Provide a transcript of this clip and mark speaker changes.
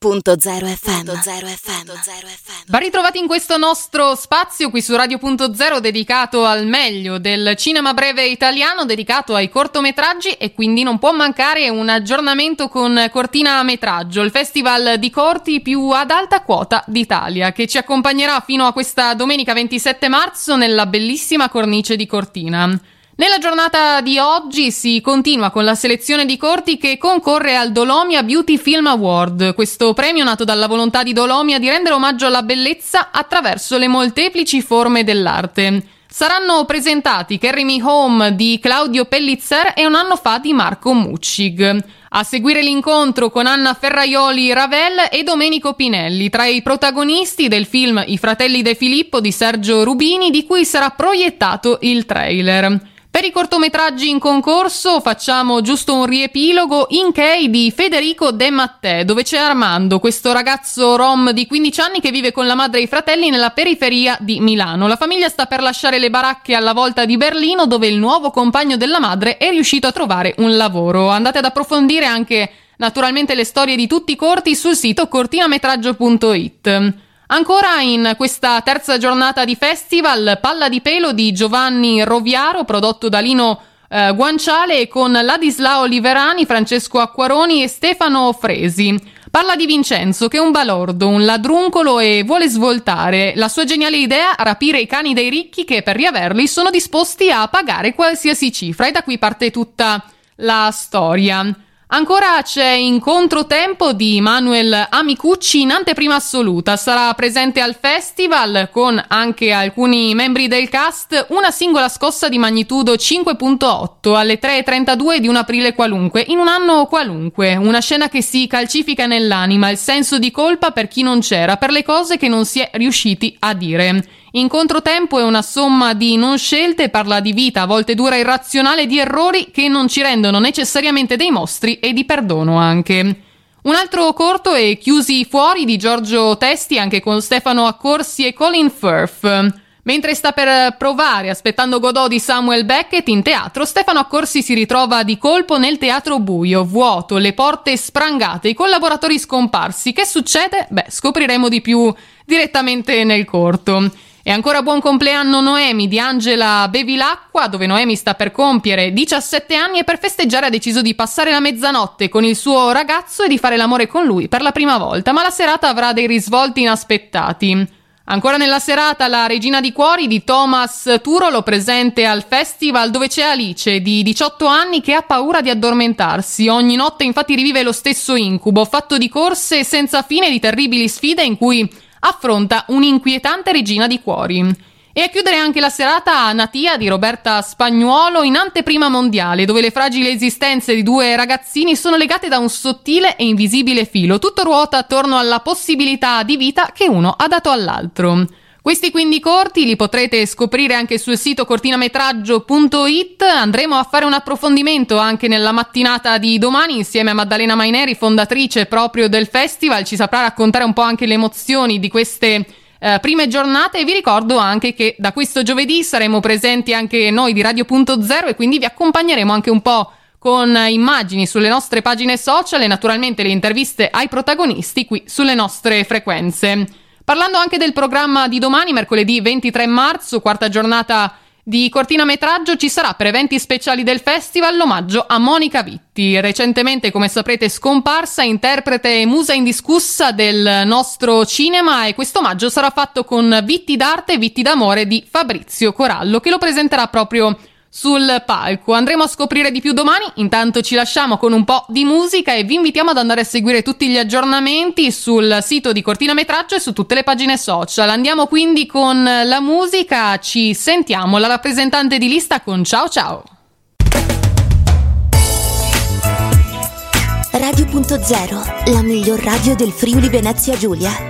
Speaker 1: Radio.0 FM. FM.
Speaker 2: Ben ritrovati in questo nostro spazio qui su Radio.0 dedicato al meglio del cinema breve italiano, dedicato ai cortometraggi e quindi non può mancare un aggiornamento con Cortina Metraggio, il festival di corti più ad alta quota d'Italia, che ci accompagnerà fino a questa domenica 27 marzo nella bellissima cornice di Cortina. Nella giornata di oggi si continua con la selezione di corti che concorre al Dolomia Beauty Film Award, questo premio nato dalla volontà di Dolomia di rendere omaggio alla bellezza attraverso le molteplici forme dell'arte. Saranno presentati Carry Me Home di Claudio Pellizzer e un anno fa di Marco Muccig. A seguire l'incontro con Anna Ferraioli Ravel e Domenico Pinelli, tra i protagonisti del film I fratelli De Filippo di Sergio Rubini, di cui sarà proiettato il trailer. Per i cortometraggi in concorso facciamo giusto un riepilogo in Key di Federico De Mattè, dove c'è Armando, questo ragazzo rom di 15 anni che vive con la madre e i fratelli nella periferia di Milano. La famiglia sta per lasciare le baracche alla volta di Berlino, dove il nuovo compagno della madre è riuscito a trovare un lavoro. Andate ad approfondire anche naturalmente le storie di tutti i corti sul sito cortinametraggio.it. Ancora in questa terza giornata di festival, Palla di pelo di Giovanni Roviaro, prodotto da Lino eh, Guanciale con Ladislao Liverani, Francesco Acquaroni e Stefano Fresi. Parla di Vincenzo, che è un balordo, un ladruncolo e vuole svoltare. La sua geniale idea, rapire i cani dei ricchi che per riaverli sono disposti a pagare qualsiasi cifra e da qui parte tutta la storia. Ancora c'è in controtempo di Manuel Amicucci in anteprima assoluta. Sarà presente al festival con anche alcuni membri del cast una singola scossa di magnitudo 5.8 alle 3.32 di un aprile qualunque, in un anno qualunque. Una scena che si calcifica nell'anima, il senso di colpa per chi non c'era, per le cose che non si è riusciti a dire. In controtempo è una somma di non scelte, parla di vita, a volte dura irrazionale, di errori che non ci rendono necessariamente dei mostri e di perdono anche. Un altro corto è Chiusi fuori di Giorgio Testi, anche con Stefano Accorsi e Colin Firth. Mentre sta per provare Aspettando Godot di Samuel Beckett in teatro, Stefano Accorsi si ritrova di colpo nel teatro buio, vuoto, le porte sprangate, i collaboratori scomparsi. Che succede? Beh, scopriremo di più direttamente nel corto. E ancora buon compleanno Noemi di Angela Bevilacqua, dove Noemi sta per compiere 17 anni e per festeggiare ha deciso di passare la mezzanotte con il suo ragazzo e di fare l'amore con lui per la prima volta, ma la serata avrà dei risvolti inaspettati. Ancora nella serata la Regina di Cuori di Thomas Turolo presente al festival dove c'è Alice di 18 anni che ha paura di addormentarsi. Ogni notte infatti rivive lo stesso incubo, fatto di corse senza fine di terribili sfide in cui affronta un'inquietante regina di cuori. E a chiudere anche la serata Natia di Roberta Spagnuolo in anteprima mondiale, dove le fragili esistenze di due ragazzini sono legate da un sottile e invisibile filo. Tutto ruota attorno alla possibilità di vita che uno ha dato all'altro. Questi quindi corti li potrete scoprire anche sul sito cortinametraggio.it. Andremo a fare un approfondimento anche nella mattinata di domani insieme a Maddalena Maineri, fondatrice proprio del festival. Ci saprà raccontare un po' anche le emozioni di queste eh, prime giornate e vi ricordo anche che da questo giovedì saremo presenti anche noi di Radio.0 e quindi vi accompagneremo anche un po' con immagini sulle nostre pagine social e naturalmente le interviste ai protagonisti qui sulle nostre frequenze. Parlando anche del programma di domani, mercoledì 23 marzo, quarta giornata di cortinametraggio, ci sarà per eventi speciali del festival l'omaggio a Monica Vitti, recentemente, come saprete, scomparsa, interprete e musa indiscussa del nostro cinema e questo omaggio sarà fatto con Vitti d'arte e Vitti d'amore di Fabrizio Corallo, che lo presenterà proprio sul palco. Andremo a scoprire di più domani. Intanto ci lasciamo con un po' di musica e vi invitiamo ad andare a seguire tutti gli aggiornamenti sul sito di Cortina Metraggio e su tutte le pagine social. Andiamo quindi con la musica. Ci sentiamo. La rappresentante di lista con ciao ciao.
Speaker 1: Radio.0, la miglior radio del Friuli Venezia Giulia.